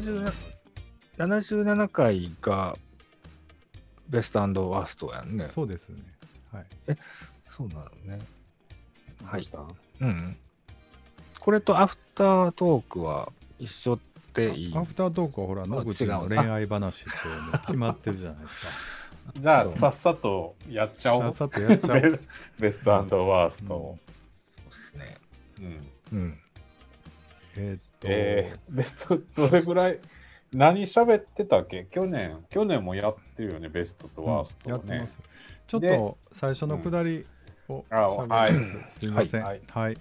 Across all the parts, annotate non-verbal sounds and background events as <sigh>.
77 77回がベストワーストやんね。そうですね。はい。そうなのね。はいどうんうん。これとアフタートークは一緒っていい？アフタートークはほら、野口の恋愛話ってもう決まってるじゃないですか。<laughs> じゃあ、さっさとやっちゃおう。さっさとやっちゃおう。<laughs> ベストワースト。そうっすね。うんうん。えーっと、えー、ベストどれぐらい？何喋ってたっけ？去年去年もやってるよねベストとワーストをねやってま、す。ちょっでと最初のくだりをります。すみません。ははいい。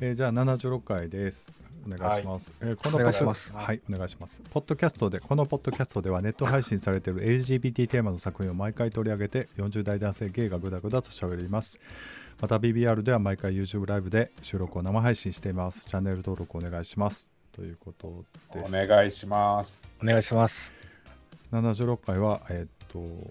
えーじゃあ76回です。お願いします。えーこのお願いしますポッドはい、お願いします。ポッドキャストで、このポッドキャストではネット配信されている LGBT テーマの作品を毎回取り上げて、40代男性ゲイがぐだぐだと喋ります。また BBR では毎回 YouTube ライブで収録を生配信しています。チャンネル登録お願いします。ということおです。願いしますお願いします。76回は、えーっと、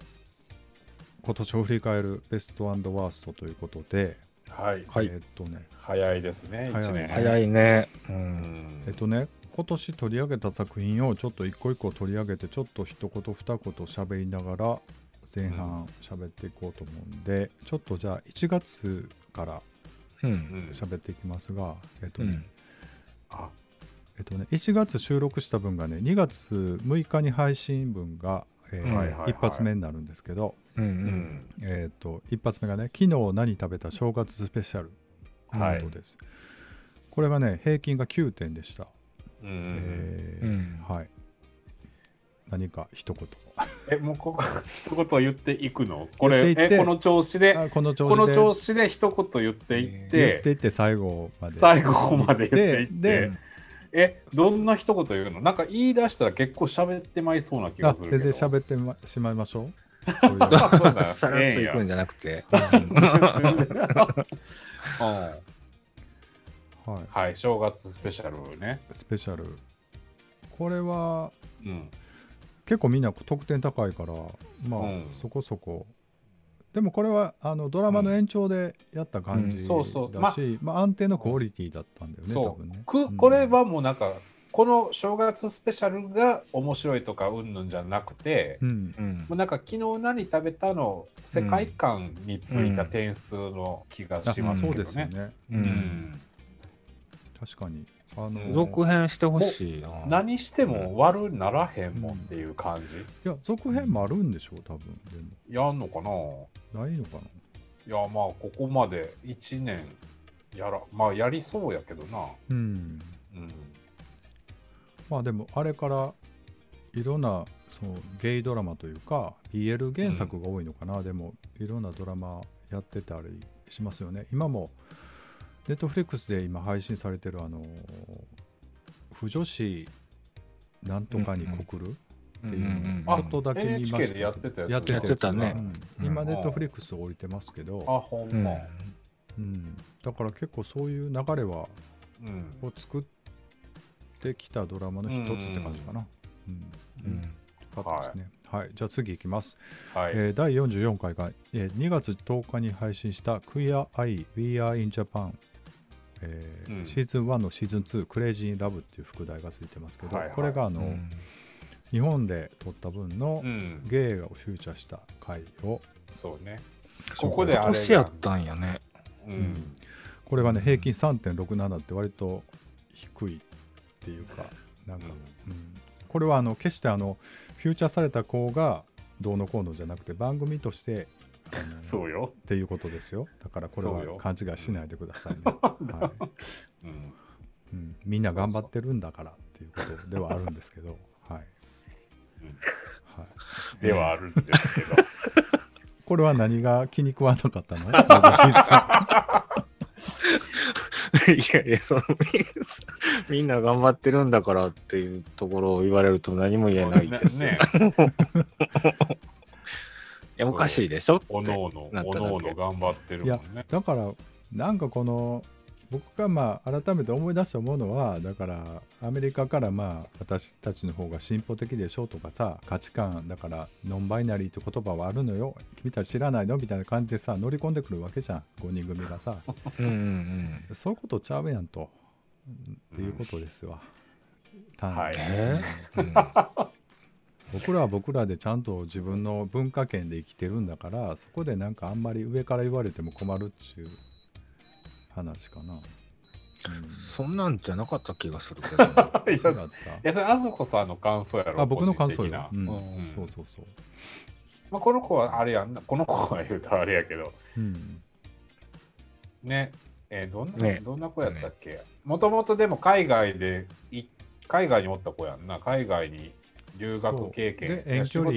今年を振り返るベストワーストということで、はい、はいえーっとね、早いですね早い1年早いね。う。うんんえっとね、今年取り上げた作品をちょっと一個一個取り上げて、ちょっと一言二言喋りながら前半喋っていこうと思うんで、ちょっとじゃあ1月からう。うんん喋っていきますが、えっとね、うん。あえっとね、1月収録した分がね、2月6日に配信分が、えーはいはいはい一発目になるんですけど、うんう。うんんえっと一発目がね、昨日何食べた正月スペシャルということです。これがね、平均が9点でした。うんえーうんはい。何か一言。えもうここ一言言っていくの？これえこの調子であこの調この子で調子で一言言っていっ言てっていって最後まで。最後まで言っていってででえどんな一言言うの？なんか言い出したら結構喋ってまいそうな気があするけど全然喋ってましまいましょう。<laughs> <laughs> さらっといくんじゃなくて。<laughs> うんはい。はい正月スペシャルねスペシャル。これはうん結構みんな得点高いから、まあ、うんそこそこ。でもこれはあのドラマの延長でやった感じうんそうそうだし、まあ安定のクオリティだったんだよね、多分ね。くこれはもうなんかこの正月スペシャルが面白いとかうんぬんじゃなくて、うん、うんもうなんか昨日何食べたの世界観についた点数の気がしますけどね。ですよね。う。うんん確かに。あの続編してほしいな。何しても悪ならへんもんっていう感じ？いや、続編もあるんでしょう、多分。でも。やんのかな？ないのかな？いやまあここまで1年やらまあやりそうやけどな。うん。うんまあでも、あれからいろんなそのゲイドラマというか、BL 原作が多いのかな、でも、いろんなドラマやってたりしますよね。今も、ネットフリックスで今配信されてる、あの、不女子なんとかに告る、っていうのをちょっとだけ見ました NHK でやってたやつやってたね。うん。今、うん。ネットフリックス降りてますけど、あほんうんま。うん、だから結構そういう流れはうんを作ってきたドラマの一つって感じかな。うん。うん。かったですね。はい、じゃあ次いきます。はい。えー第44回が、えー2月10日に配信した Queer Eye We Are in Japan、えーうん。シーズン1のシーズン2 Crazy in Love っていう副題がついてますけど、はいはい。これがあの、うん。日本で撮った分のうん、ゲイをフューチャーした回を、そうね。ここであれが。今年やったんやね。うん。これがね平均3.67って割と低いっていうかなんか、うん。これはあの決してあのフューチャーされた子がどうのこうのじゃなくて番組として <laughs> そうよ。っていうことですよ。だからこれは勘違いしないでくださいね、<laughs> はい。うん。うん、みんな頑張ってるんだからっていうことではあるんですけど。はい、うんはい、ではあるんですけど。<laughs> これは何が気に食わなかったの？いやいや、そのみんな頑張ってるんだからっていうところを言われると何も言えないですよ。ね。いや、おかしいでしょっておのおの、おのおの頑張ってるんいやもんね。だからなんかこの僕がまあ改めて思い出したものはだからアメリカからまあ私たちの方が進歩的でしょとかさ価値観だからノンバイナリーって言葉はあるのよ。君たち知らないの？みたいな感じでさ乗り込んでくるわけじゃん。5人組がさ。<laughs> うんうんそういうことちゃうやんと。うんっていうことですわ、単はい。えうん僕らは僕らでちゃんと自分の文化圏で生きてるんだからそこでなんかあんまり上から言われても困るっちゅう話かな。うん、そんなんじゃなかった気がするけど。<laughs> いや、そうだっいやそれあずこさんの感想やろ。たあ僕の感想個人的な。ようん。うん。そうそうそう。まあ、この子はあれやんな、この子は言うとあれやけど、うん、ね、えーどんな、ね。どんな子やったっけ？もともとでも海外でい、海外におった子やんな、海外に留学経験遠距離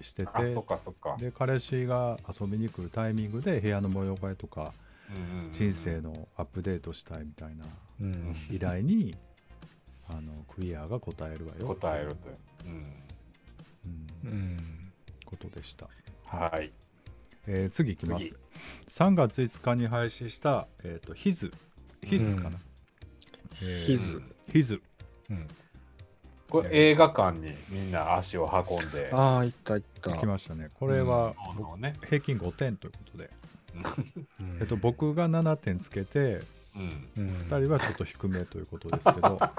してて。あ、そっかそっか。で彼氏が遊びに来るタイミングで部屋の模様替えとかうんうんうん人生のアップデートしたいみたいなうん。依頼にあのクイアが答えるわよ。答えるという。うん。うん。うん。ことでした、はい。えー次いきます。次。3月5日に配信した、えー、とヒズ。ヒズかな、うん。えーヒズヒズ。うんこれ映画館にみんな足を運んで、ああ、いったいった。行きましたね。これは。平均5点ということで、うん。えっと、僕が7点つけてうん。うん。2人はちょっと低めということですけど。<laughs>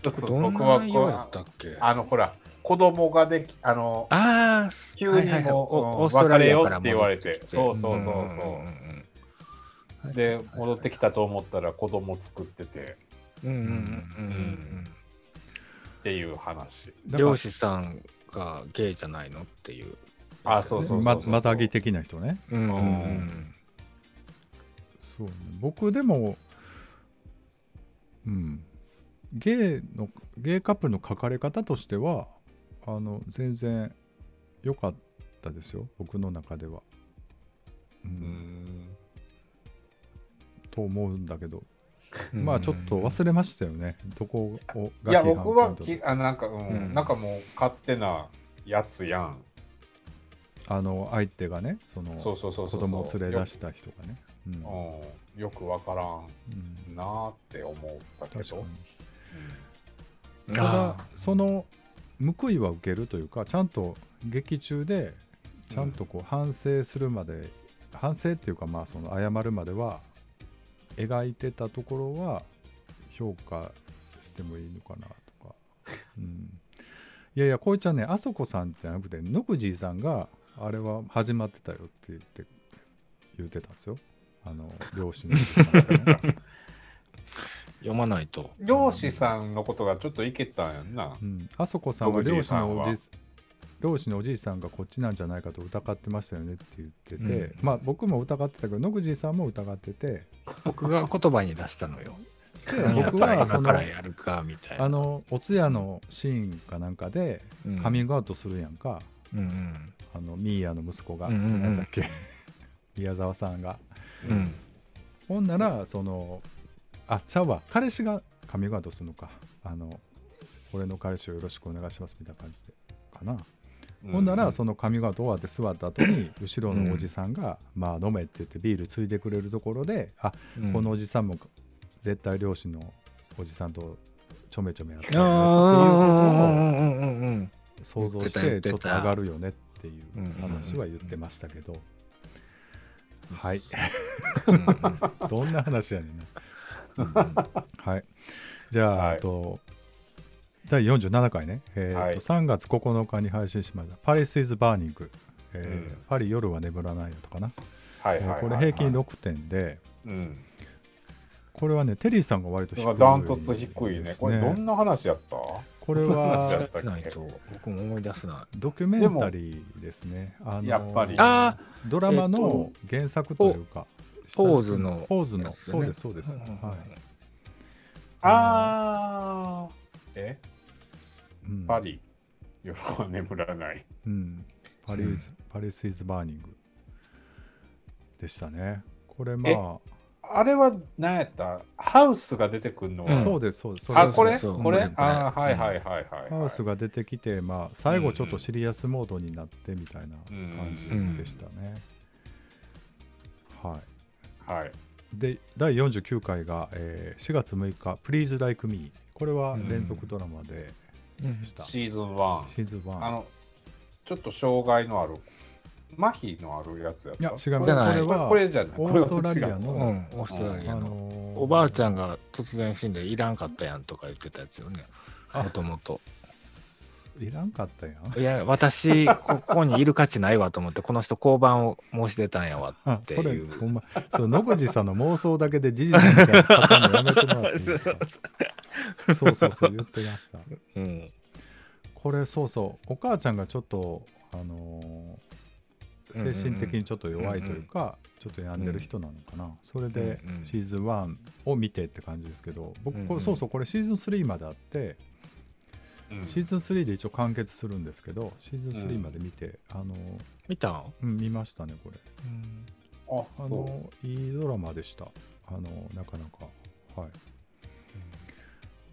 どん僕はな内容ったっけ？あのほら子供ができあのああ、急にはいはいはい。もうおうんオーストラリアから別れようって言われてそうそうそうそう。で戻ってきたと思ったら子供作ってて。うんうんうん。うんっていう話。うん漁師さんがゲイじゃないのっていう。あそうそうままたぎ的な人ね。うんそうね。僕でもうん。ゲイのゲイカップルの書かれ方としてはあの全然良かったですよ。僕の中では、ううん。んと思うんだけど、うんまあちょっと忘れましたよね。どこをいやが批判僕はポイントきあなんか、うんうん。なんかもう勝手なやつやん。あの相手がねそのそうそうそうそう子供を連れ出した人がね、うん。よ,、うん、よくわからん。うん。なーって思ったけど。確かに、うん。ただその報いは受けるというかちゃんと劇中でちゃんとこう反省するまで、反省っていうかまあその謝るまでは描いてたところは評価してもいいのかなとか、うん、いやいやこいちゃんねあそこさんじゃなくて野口さんがあれは始まってたよって言って言ってたんですよ。あの両親の <laughs> 読まないと。漁師さんのことがちょっといけたんやんな。う。ん、あそこさんは漁師さんはのおじ漁師のおじいさんがこっちなんじゃないかと疑ってましたよねって言ってて、うん。まあ僕も疑ってたけど野口さんも疑ってて僕が言葉に出したのよ。僕はそのからやるかみたいな。あのお通夜のシーンかなんかでうん。カミングアウトするやんか、うんうん。あのミーヤの息子が、うんうんうん。なんだっけ。<laughs> 宮沢さんが。うん。ほんならそのあちゃうわ。彼氏がカミングアウトするのか。あの俺の彼氏をよろしくお願いしますみたいな感じで。かな、ほんならそのカミングアウト終わって座った後に <clears throat> 後ろのおじさんが「まあ飲め」って言ってビールついでくれるところであうん。このおじさんも絶対両親のおじさんとちょめちょめやってるっていううんうんうんうんのを想像してちょっと上がるよねっていう話は言ってましたけど。はい。<laughs> どんな話やねんな。はい。じゃあ、はい。えっと、第47回ね、えーとはい。3月9日に配信しました、パリス・イズ・バーニング、えーうん。パリ夜は眠らないやったかな。はいはいはいはい。えーこれ平均6点で、うん。これはね、テリーさんが割と低い、ダントツ低いね。これどんな話やった？これ話やはったっけないと僕も思い出せな。ドキュメンタリーですね。あのやっぱり。あドラマの原作というか、ポーズのポーズの、やつね。そうです、そうです。うんうんうんはい。あー。えうんパリ夜は眠らない。うん、パリうんス、パリスイズバーニングでしたね。これえまあれは何やった？ハウスが出てくるの？うんそうです、そうです。あ、これ？これ？あーはいうんはいはいはい。ハウスが出てきて、まあ、最後ちょっとシリアスモードになってみたいな感じでしたね。ははい。い。で、第49回が、えー4月6日、Please Like Me。これは連続ドラマでうんした。シシーズン1。ーズン1。あの、ちょっと障害のある、麻痺のあるやつやった？いや違いますこれじゃないこれこれじゃない？オーストラリアのうんオーストラリアあのおばあちゃんが突然死んでいらんかったやんとか言ってたやつよね。あもともと。いらんかったや。んいや、私、ここにいる価値ないわと思って、この人、交番を申し出たんやわあってそれいう。ほんまそう野口さんの妄想だけで事実みたいなパターンのやめてもらっていいですか？<laughs> そうそうそう。言ってました。うん。これそうそうお母ちゃんがちょっとあのー精神的にちょっと弱いというか、ちょっと病んでる人なのかな、それでうんうん。シーズン1を見てって感じですけど僕これ、うんうん。そうそうこれシーズン3まであってうんシーズン3で一応完結するんですけどシーズン3まで見て、あのー見たん？うん、見ましたねこれ。あ、あそのいいドラマでした。あのなかなか。はい。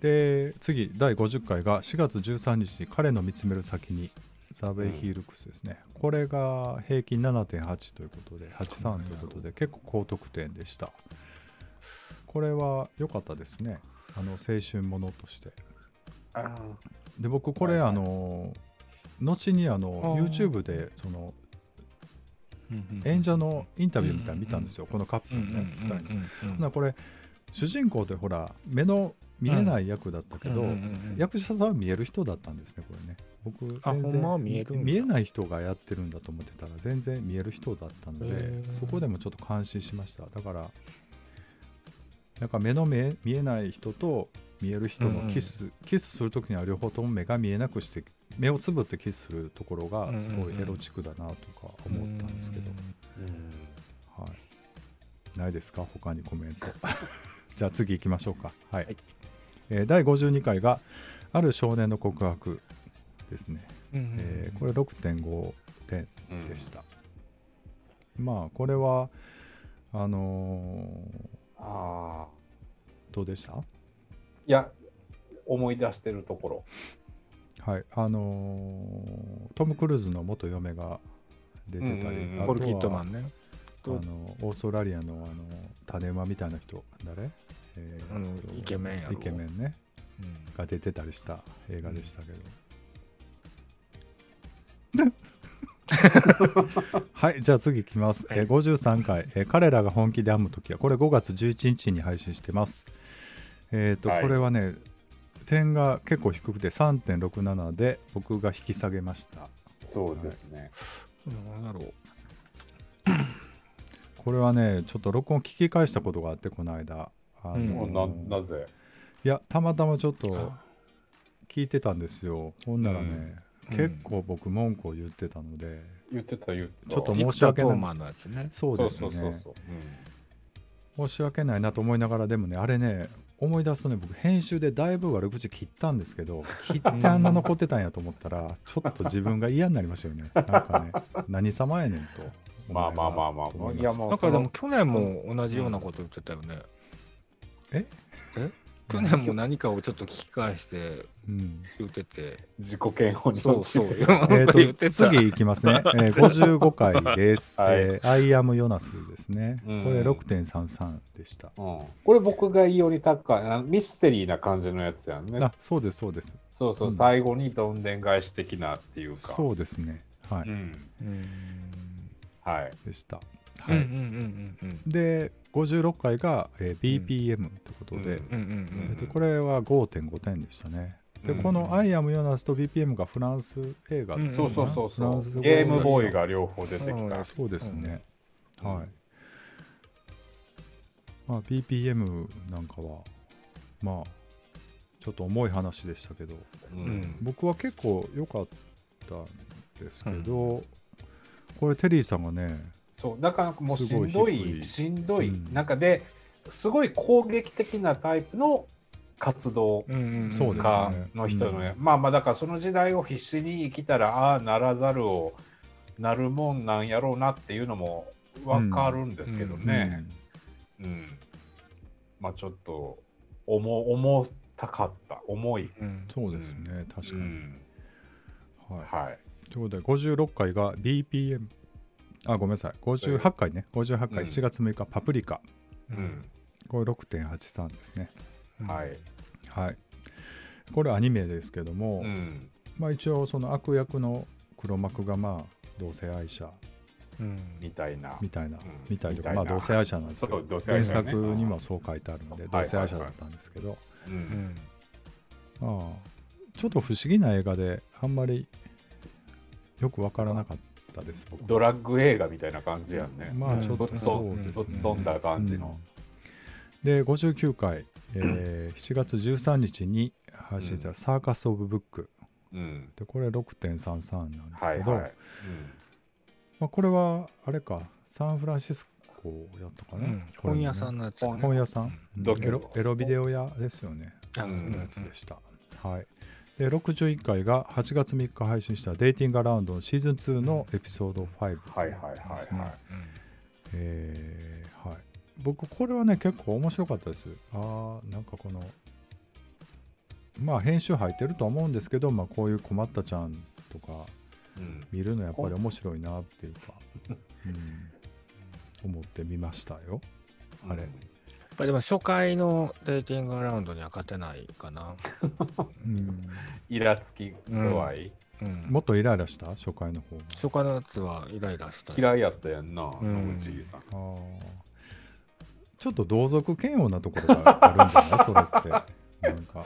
で次第50回が4月13日に彼の見つめる先にザ・ウェイ・ヒールクスですね、これが平均7.8ということで83ということで結構高得点でした。これは良かったですね。あの青春ものとして。う。あで僕これ、はいはい。あの後にあの YouTube でその演者のインタビューみたいなの見たんですよ、このカップルね、2人の。これ主人公ってほら目の見えない役だったけど、役者さんは見える人だったんですねこれね。僕全然あほんまは見えるんだ。見えない人がやってるんだと思ってたら全然見える人だったのでそこでもちょっと感心しました。だからなんか目の目見えない人と見える人のキス、キスするときには両方とも目が見えなくして目をつぶってキスするところがすごいエロチックだなとか思ったんですけど、うんはい、ないですか？他にコメント。<laughs> <laughs> じゃあ次行きましょうか。はい、はい。えー第52回がある少年の告白ですね、えーこれ6.5点うんでした、まあこれはあのああ。ー。どうでした？いや、思い出してるところ。はいあのートム・クルーズの元嫁が出てたり、うんうんうん。あとはポルキットマンね。あのオーストラリアのあの種馬みたいな人誰、えーあのイケメンやろ。イケメンね。うん。が出てたりした映画でしたけど、<laughs> はいじゃあ次いきます、えー53回、えー彼らが本気で編む時はこれ5月11日に配信してますえっ、と、はい。これはね点が結構低くて3.67で僕が引き下げました。そうですね。なんだろう。<coughs> これはねちょっと録音聞き返したことがあってこの間。あのうん。ななぜ？いやたまたまちょっと聞いてたんですよ。ほんならね、うん。結構僕文句を言ってたので、言ってた言った。ちょっと生申し訳ない。ね。そうですそうそうね申し訳ないなと思いながらでもねあれね思い出すとね僕編集でだいぶ悪口切ったんですけど <laughs> 切ってあんな残ってたんやと思ったらちょっと自分が嫌になりましたよね。なんかね <laughs> 何様やねんと。うん。まあまあまあまあ。ましたいやもうなんかでもそ去年も同じようなこと言ってたよね。え？え？去年も何かをちょっと聞き返してうん。言ってて。の自己嫌悪にそうそう。<laughs> え次いきますね、えー <laughs> 55回です、はい。えーI Am Jonas ですね、うん。これ6.33でした、うん、これ僕が異様に高いミステリーな感じのやつやんね。あそうですそうです。そうそう、うん。最後にどんでん返し的なっていうか。そうですね。はい、うん。うん。はい。でした、で56回が、えー BPM ということで、これは5.5点でしたね。で、うんこの「 I Am Jonas」と BPM がフランス映画ですそうそうそうそうフランス。語ゲームボーイが両方出てきうんた。そうですね。うんはい。まあ、BPM なんかは、まあ、ちょっと重い話でしたけど、ううんん。僕は結構良かったんですけど、これテリーさんがね、そうだからもうしんど低いい。しんどいうん。中ですごい攻撃的なタイプの活動うんうんうん。そうですね。家の人の、うん。まあまあだからその時代を必死に生きたらああならざるをなるもんなんやろうなっていうのもわかるんですけどね、うん。まあちょっと重重たかった。重い、うん。そうですね、確かに。うん。はい。はい。ということで、56回が BPM、あ、ごめんなさい、58回ね、58回、うん。7月6日、パプリカ、うん。これ6.83ですね。はい、はい。これアニメですけども、うん。まあ一応その悪役の黒幕がまあ同性愛者。うん。みたいな。みたいな、ん。みたいな。まあ同性愛者なんですよそう同性原作にもそう書いてあるので、うん。同性愛者だったんですけど、まあちょっと不思議な映画であんまりよくわからなかったです僕。ドラッグ映画みたいな感じやんね。まあちょっとぶっそ飛うですね。ぶっ飛んだ感じの。で59回、えー7月13日に配信したサーカス・オブ・ブック。うん。でこれ6.33なんですけど、はいはい。まあ、これはあれかサンフランシスコやったかな、ね。本屋さんのやつね本屋さん、エロエロビデオ屋ですよね、あうん。のやつでした、はいで61回が8月3日配信した「デイティングアラウンド」のシーズン2のエピソード5ですね、はいはいはいはい。えーはい、僕これはね結構面白かったです。あーなんかこのまあ編集入ってるとは思うんですけど、まあ、こういう困ったちゃんとかうん。見るのやっぱり面白いなっていうか、うん、思ってみましたよ。あれ。やっぱりでも初回のデーティングアラウンドには勝てないかな。<laughs> うん、イラつき度合い、うん、もっとイライラした？初回の方が初回のやつはイライラした。嫌いやったやんな、ん。野口さん。あー。ちょっと同族嫌悪なところがあるんじゃないそれって。なんか。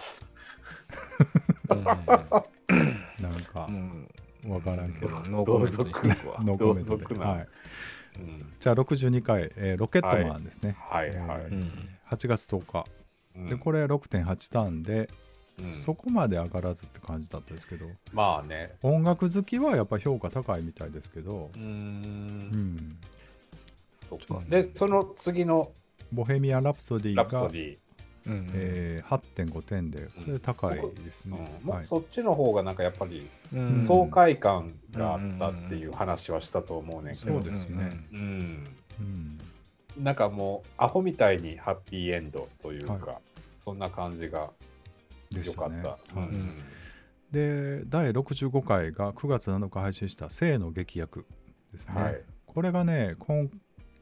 なんか。うん。うん。わからんけど、うん。ノーコメントにしとくわ。ノーコメントで、同族なはい、うんじゃあ62回、えーロケットマンですね、はいはい。えーうん。8月10日うんでこれ6.8ターンで、うんそこまで上がらずって感じだったんですけどまあね。音楽好きはやっぱ評価高いみたいですけどう、ー。うんん、そっか。で、その次のボヘミアン・ラプソディがラプソデ、ィ。うん。えー8.5点でこれ高いですうんね、もうはい、そっちの方がなんかやっぱりうん爽快感があったっていう話はしたと思うねんけど。そうですね。うん。うん。なんかもうアホみたいにハッピーエンドというか、はそんな感じがよかった。はい。うん。で第65回が9月7日配信した「性の劇薬」ですね、はい。これがね今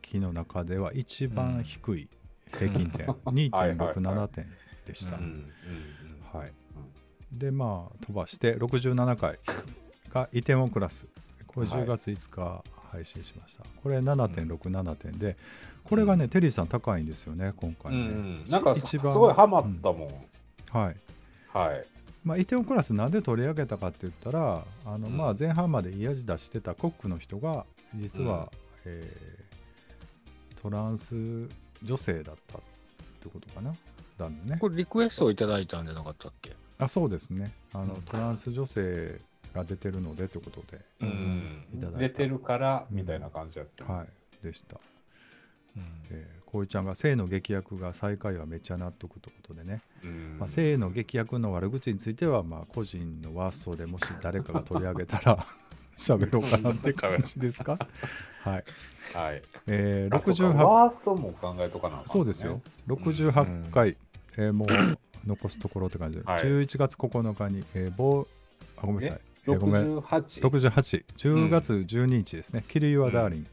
期の中では一番低い平均点、<laughs> はいはい2.67点でした、うんうんうんはい。でまあ飛ばして67回が「イテモンクラス」これはい10月5日配信しました、これ7.67点でこれがね、テリーさん高いんですよね今回うんね、うん。なんかすす一番ごいハマったもん。はい。はい。まあ、イテオンクラスなんで取り上げたかって言ったらあの、うん。まあ、前半までいい味出してたコックの人が実は、えートランス女性だったってことかな？だね。これリクエストをいただいたんじゃなかったっけ？あそうですね。あの、うん。トランス女性が出てるのでということで、ううん出てるからみたいな感じだった。はい。でした、うん。えー、こういちゃんが性の劇薬が最下位はめっちゃ納得ということでね、うん。まあ、性の劇薬の悪口については、まあ、個人のワーストでもし誰かが取り上げたら <laughs> 喋ろうかなって感じですか？はい、はい。えー、あそうか。68ワーストも考えとかなね。そうですよ。68回、えーもう残すところって感じで、はい。11月9日に、えー、ボーあごめんなさい、えーごめん68。68、10月12日ですね、キル・ユア・ダーリン、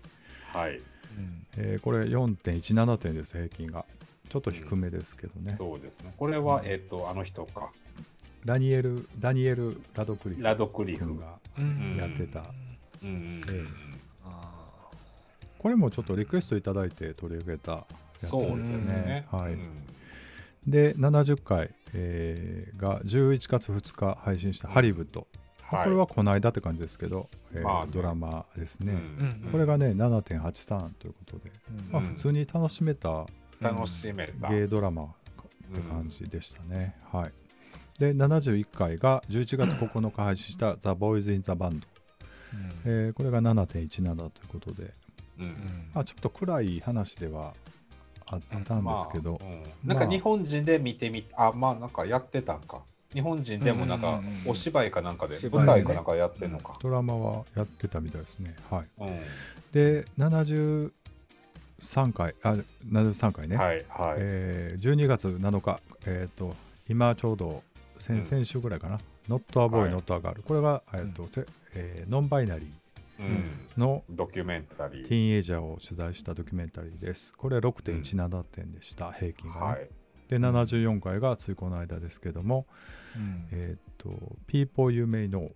はい。うんえーこれ4.17点です、平均が。ちょっと低めですけどね。そうですね。これは、えっと、あの人か。ダニエル、ダニエル・ラドクリフラドクリフ君。が、うんやってたうんうんええあこれもちょっとリクエストいただいて取り上げたやつそうでですすねね。。はいうんで、70回、えーが11月2日配信したハリウッド。まあこれはこの間って感じですけど、えーまあね。ドラマですね、うん。うんこれがね7.8ターンということで、ーまあ、うん普通に楽しめた楽しめた。ゲイドラマって感じでしたね、はい。で71回が11月9日配信した <coughs>「The Boys in the Band うん」えーこれが7.17ということで、うん。うんまあ、ちょっと暗い話ではあったんですけど、まあうん。なんか日本人で見てみあまあなんかやってたんか日本人でもなんかうんうんうんうん。お芝居かなんかで舞台かなんかやってんのか、ドラマはやってたみたいですね。はい。うん。で73回あ73回ね、はいはい、えー12月7日、えー、と今ちょうど先,、うん。々週ぐらいかな、Not a Boy, はい Not a Girl、これが、えーとせえーノンバイナリうん。ーのドキュメンタリー。ティーンエイジャーを取材したドキュメンタリーです。これ6.17点でした、平均がね。はい。で、74回がついこの間ですけども、うんえっ、と、People You May Know、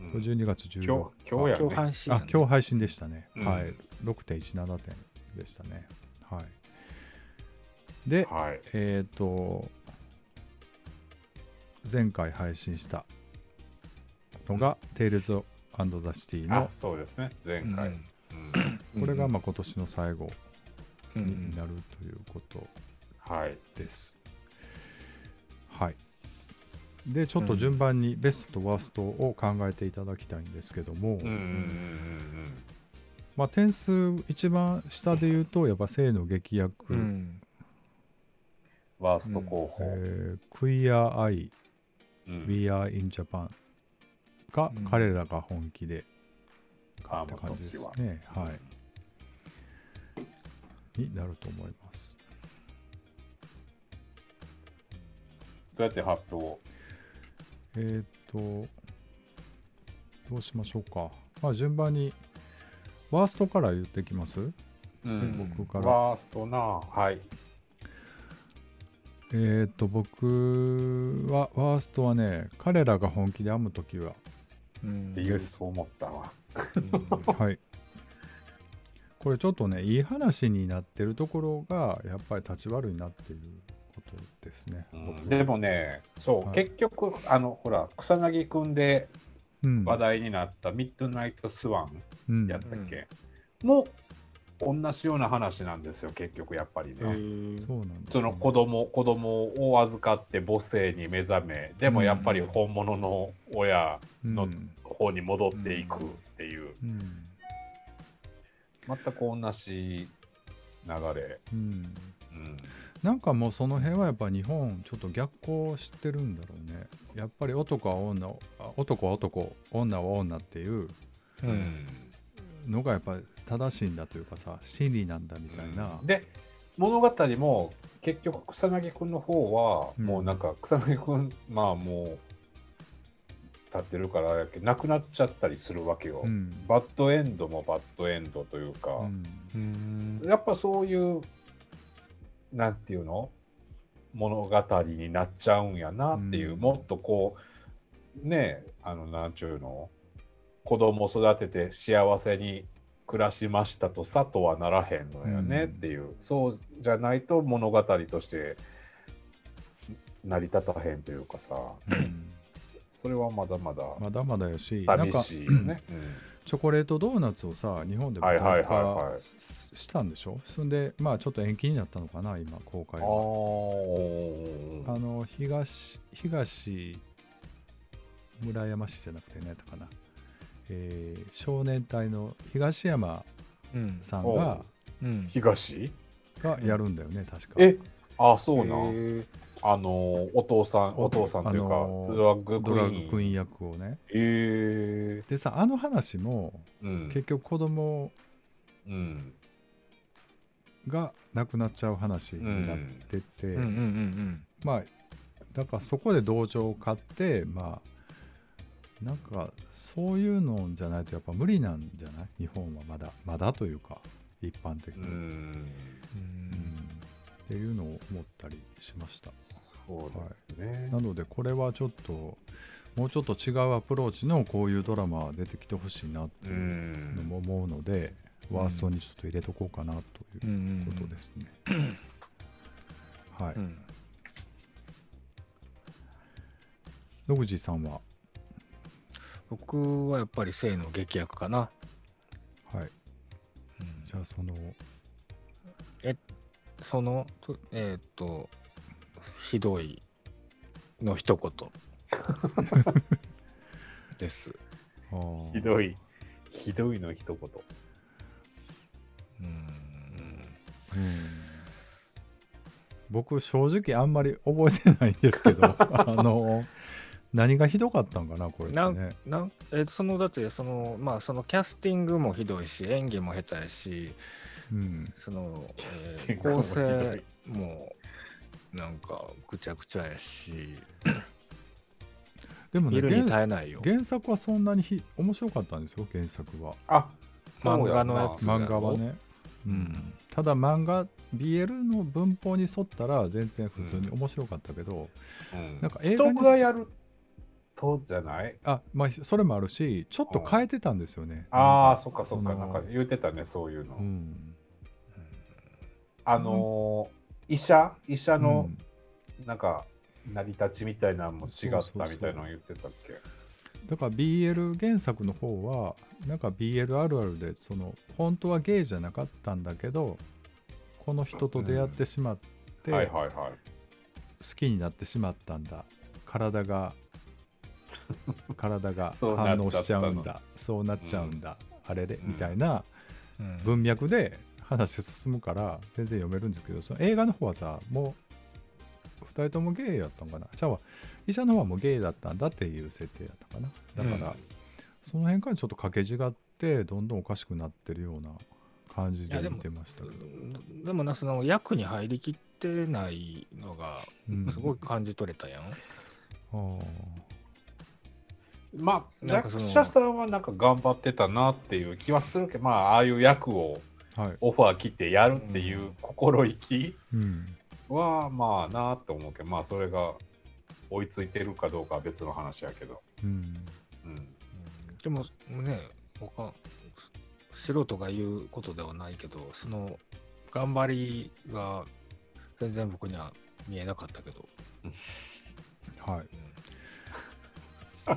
うんこれ12月14日今日今日や今日ね。配信やね、あ今日配信でしたね、うんはい6.17点でしたねはいではい。えっ、と前回配信したのが「テイルズ・ザ・シティあの、そうですね。前うん回。うんこれがまあ今年の最後うんうんになるということはい。です。はい。で、ちょっと順番にベストとワーストを考えていただきたいんですけども、まあ、点数一番下で言うと、やっぱ性の劇薬、うんうん。ワースト候補。えー、クイア・アイ、うん We Are in Japan が、うん彼らが本気であって感じですは。ね。はい。になると思います。どうやって発表えっ、と、どうしましょうか。まあ、順番に、ワーストから言ってきます？うん僕から。ワーストな。はい。えっ、と、僕は、ワーストはね、彼らが本気で編むときは、うんってそう思ったわ。はい。これちょっとね、いい話になってるところが、やっぱり立ち悪いなっていうことですね。僕でもね、そう、はい。結局、あの、ほら、草薙くんでうん、話題になったミッドナイトスワンうん。やったっけ、も同じような話なんですよ、結局やっぱりね。そうなんです、ね。その子供子供を預かって母性に目覚めでもやっぱり本物の親のうん。方に戻っていくっていう、うん。全く同じ流れ、うん。うん、なんかもうその辺はやっぱ日本ちょっと逆行してるんだろうね。やっぱり男は女あ男は男女は女っていううんのがやっぱり正しいんだというかさ真理なんだみたいな、で物語も結局草薙君の方はうん。もうなんか草薙君まあもう立ってるからあれやけど亡くなっちゃったりするわけよ、うん。バッドエンドもバッドエンドというか、うん。うん。やっぱそういうなんていうの？物語になっちゃうんやなっていう、うん。もっとこうねえあのなんちゅうの？子供育てて幸せに暮らしましたとさとはならへんのよねうん。っていう、そうじゃないと物語として成り立たへんというかさ。うん。それはまだまだまだまだやし寂しいよね。うんチョコレートドーナツをさ日本ではいはいはい化はい。ししたんでしょ？そんでまあちょっと延期になったのかな今公開あがー。あの東東村山市じゃなくて何やったかな、えー少年隊の東山うんさん。がう。ん。東がやるんだよね確か。えあそうなん、へーあのお父さんお父さんというか、ドラッグクドラッグクイーン役をね。え。でさあの話もーうん。結局子供うん。が亡くなっちゃう話になってて、まあだからそこで同情を買ってまあなんかそういうのじゃないとやっぱ無理なんじゃない？日本はまだまだというか一般的に、うん。うんっていうのを思ったりしました。そうですね、なのでこれはちょっともうちょっと違うアプローチのこういうドラマ出てきてほしいなってういうのんも思うので、うん。ワーストにちょっと入れとこうかなというんことですね、はい、うん。野口さんは？僕はやっぱり性の劇薬かな、はい。うん。じゃあそのそのとえーっとひどいの一言。<laughs> です、ひどい。ひどいの一言。うん。うん。僕正直あんまり覚えてないんですけど <laughs> あの何がひどかったんかなこれね。なんえそのだってそのまあそのキャスティングもひどいし演技も下手やしうん。その、えー構成もなんかぐちゃぐちゃやしでもね原耐えないよ。原作はそんなにひ面白かったんですよ原作は。あ漫画のやつ漫画はね、うん、ただ漫画 BL の文法に沿ったら全然普通に面白かったけど、うん。なんか映画に人がやるそうじゃない？あまあそれもあるしちょっと変えてたんですよね、ああ、そっかそっか、なんか言ってたね、そういうの。うんあのー医者医者うのん。なんか成り立ちみたいなのも違ったみたいなの言ってたっけ？だから BL 原作の方はなんか BL あるあるでその本当はゲイじゃなかったんだけどこの人と出会ってしまって、はいはいはい。好きになってしまったんだ。体が <laughs> 体が反応しちゃうんだ。そうなっちゃうんだ、あれでうんみたいなうん。文脈で話進むから全然読めるんですけどその映画の方はさもう2人ともゲイやったんかな？じゃあ医者の方はもうゲイだったんだっていう設定やったかな？だから、うん。その辺からちょっと掛け違ってどんどんおかしくなってるような感じで見てましたけど。でもなその役に入りきってないのがうん。すごい感じ取れたやん、あーまあ、なんかその役者さんはなんか頑張ってたなっていう気はするけど、まあ、ああいう役をはいオファー切ってやるっていう心意気うん。は、まあなって思うけど、まあそれが追いついてるかどうかは別の話やけど。うん。うん。でもね他素人が言うことではないけどその頑張りが全然僕には見えなかったけど、はい。<laughs>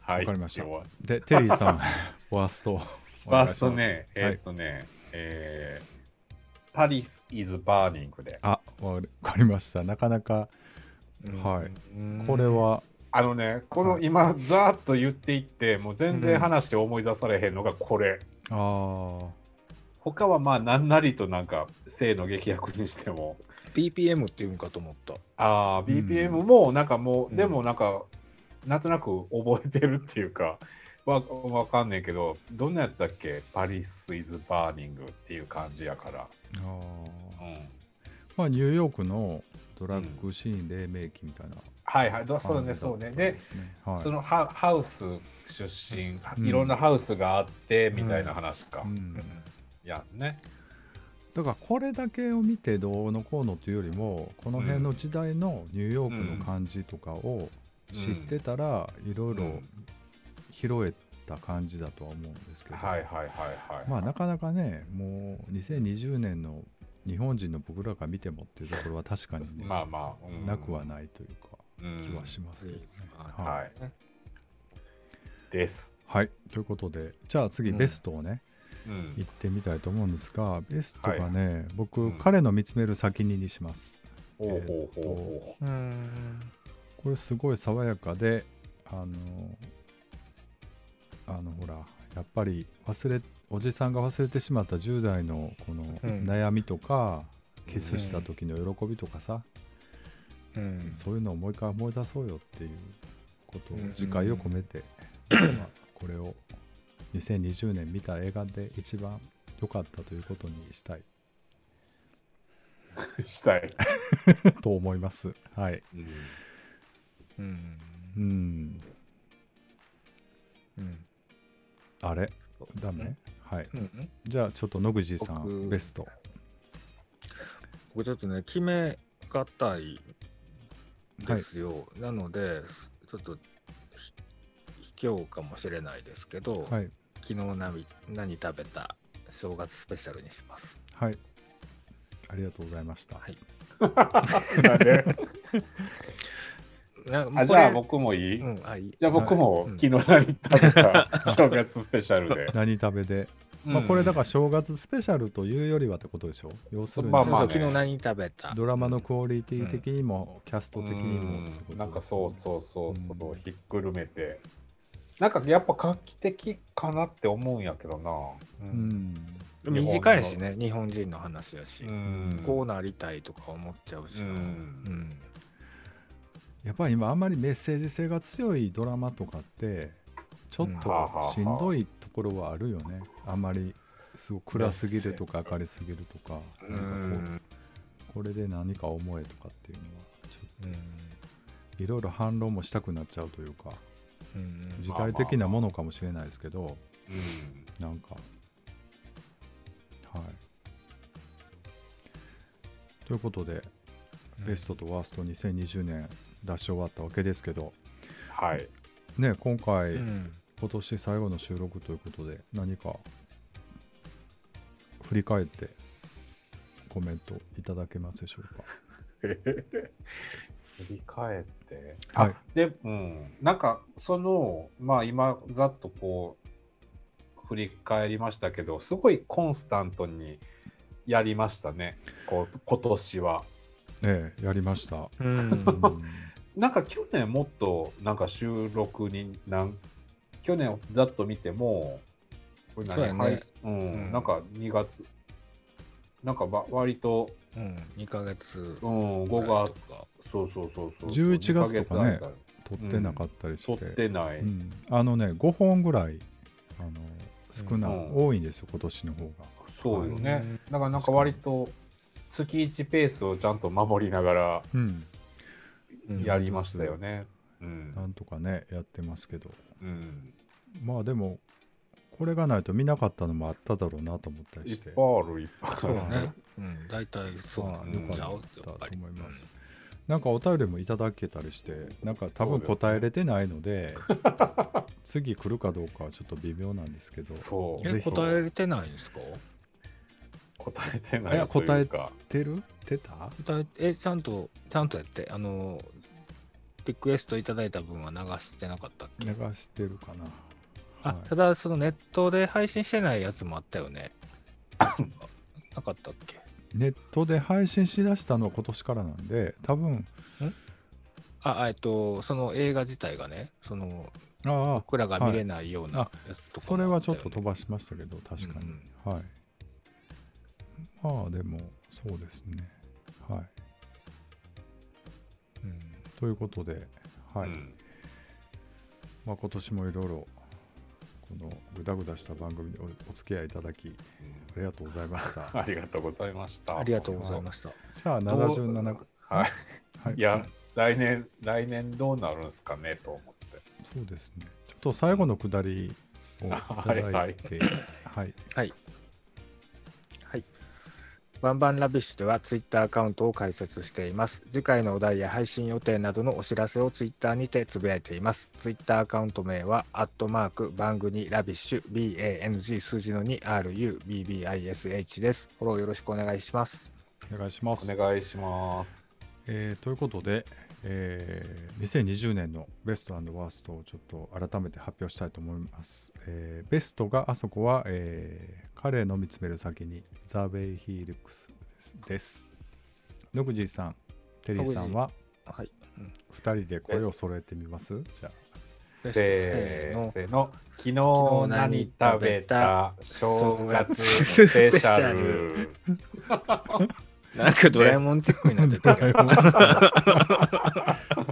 はい。わかりました。でテリーさん <laughs> ワーストファーストね、えーっとね、えー、パリス is burning で。あわかりました。なかなかはい。うん。これはあのね、このはい。今、ざーっと言っていって、もう全然話して思い出されへんのがこれ。あー。他はまあ、なんなりとなんか、性の劇薬にしても、BPM っていうんかと思った。ああ、ん。BPM もなんかもう、うん。でもなんか、なんとなく覚えてるっていうか、わわかんねえけど、どんなやったっけ？パリス・イズ・バーニングっていう感じやから。あー。うん、まあニューヨークのドラッグシーン黎明期みたいなはいはい、どそうね、そうね。で、はい。そのハハウス出身、うん。いろんなハウスがあってみたいな話か。うん。やんね。だからこれだけを見てどうのこうのというよりもこの辺の時代のニューヨークの感じとかを知ってたらいろいろうん拾えた感じだとは思うんですけど、はいはいはいはい。まあなかなかねもう2020年の日本人の僕らが見てもっていうところは確かにね、まあまあ、うんなくはないというかうん気はしますけどね。うんはいはい。です。はい、ということでじゃあ次うんベストをね、うん言ってみたいと思うんですがベストがね、僕、うん彼の見つめる先ににします。ほうほうほうほうんこれすごい爽やかであのあのほらやっぱり忘れおじさんが忘れてしまった10代のこのうん悩みとか、キスした時の喜びとかさ、うんそういうのをもう一回思い出そうよっていうことをうん自戒を込めて、まあこれを2020年見た映画で一番良かったということにしたいう。<laughs> したい。<laughs> と思います。はい。うんうんうん。うんあれダメ？はい。うんじゃあちょっと野口さん僕ベスト。僕ちょっとね決めがたいですよ、なのでちょっとひ卑怯かもしれないですけど、はい。昨日何何食べた？正月スペシャルにしますはい。ありがとうございました。はい <laughs> あじゃあ僕もいい、うんあいい。じゃあ僕もうん。昨日何食べた正月スペシャルで。<laughs> 何食べで、まあこれだから正月スペシャルというよりはってことでしょ？要するに、まあまあね。昨日何食べた？ドラマのクオリティ的にも、キャスト的にも。ってことなんかそうそうそうそう、うん。ひっくるめて。なんかやっぱ画期的かなって思うんやけどな。ううんん。短いしね日本人の話やし、うん。こうなりたいとか思っちゃうしな、うん。うんやっぱり今あんまりメッセージ性が強いドラマとかってちょっうん。としんどいところはあるよね。あんまりすごく暗すぎるとか明るすぎるとか、うなんかこんうこれで何か思えとかっていうのはちょっうん。といろいろ反論もしたくなっちゃうというかうん時代的なものかもしれないですけどうん。なんかはい。ということでベストとワースト2020年出し終わったわけですけどはい。ね今回、うん今年最後の収録ということで何か振り返ってコメントいただけますでしょうか？<laughs> 振り返って？あはいで、うん。なんか、その、まあ今、ざっとこう、振り返りましたけど、すごいコンスタントにやりましたね。こう、今年は。ええやりました、うんうんなんか去年もっとなんか収録になん去年ざっと見てもこれ何そうやね。はいうんうん。なんか2月なんかわ割と、うん、2ヶ月うん、5ぐらい月とか。そうそうそうそう。11月とかね2ヶ撮ってなかったりして、撮ってない、うん。あのね5本ぐらいあの少ない、うん多いんですよ今年の方が。そうよね、うん。だからなんか割と月1ペースをちゃんと守りながらうんうんやりましたよね。うん。なんとかねやってますけど。うん。まあでもこれがないと見なかったのもあっただろうなと思ったりして。いっぱいあるいっぱいある。ね。うん、大体そうなんうんちゃうよかったやっぱり。と思います。なんかお便りもいただけたりしてなんか多分答えれてないので <laughs> 次来るかどうかはちょっと微妙なんですけど。そう。え、答えてないんですか？答えてないいやというか出る？出た？答ええ、ちゃんと、ちゃんとやって、あの、リクエストいただいた分は流してなかったっけ？流してるかな。あ、はい。ただ、そのネットで配信してないやつもあったよね。<coughs> なかったっけ？ネットで配信しだしたのは今年からなんで多分あ、えっと、その映画自体がね、その、ああ僕らが見れないようなはやつとかそれはちょっと飛ばしましたけど確かに、うん。はい。まあでもそうですねということではい、うんまあ、今年もいろいろこのグダグダした番組におお付き合いいただきありがとうございました <laughs> ありがとうございました。ありがとうございました。じゃあどう77はい。はいいや、来年、来年どうなるんですかねと思って。そうですねちょっと最後のくだりをいただいてはい <laughs> はい。はい。 Bang Bang Rubbish ではツイッターアカウントを開設しています。次回のお題や配信予定などのお知らせをツイッターにてつぶやいています。ツイッターアカウント名は、アットマーク、 Bang Bang Rubbish、BANG 数字の 2RUBBISH です。フォローよろしくお願いします。お願いしますお願いします。えーということで、えー2020年のベストワーストをちょっと改めて発表したいと思います。えーベストがあそこは、えー彼の見つめる先に The Way He Looks です。です野口さん、テリーさんははい。うん2人で声を揃えてみます？じゃあ、せせーのーせーの。昨日何食べた？正月スペシャル。<laughs> <laughs> <laughs> なんかドラえもんチックになってたけど。<laughs>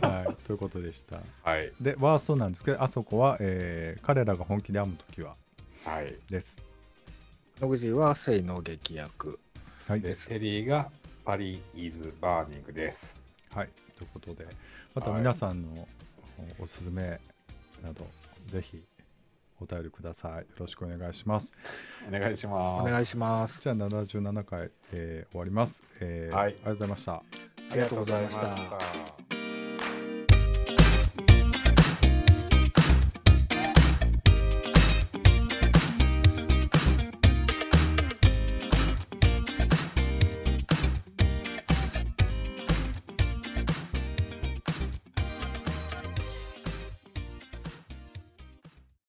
はい、ということでした。はい。で、ワーストなんですけど、あそこは、えー彼らが本気で編むときははい。です。野口は性の劇薬はい、で、セリーがパリ・イズ・バーニングです。はい、ということで、またはい皆さんのおすすめなど、ぜひお便りください。よろしくお願いします。お願いします。お願いします。じゃあ、77回、えー終わります、えーはいありがとうございました。ありがとうございましたありがとうございました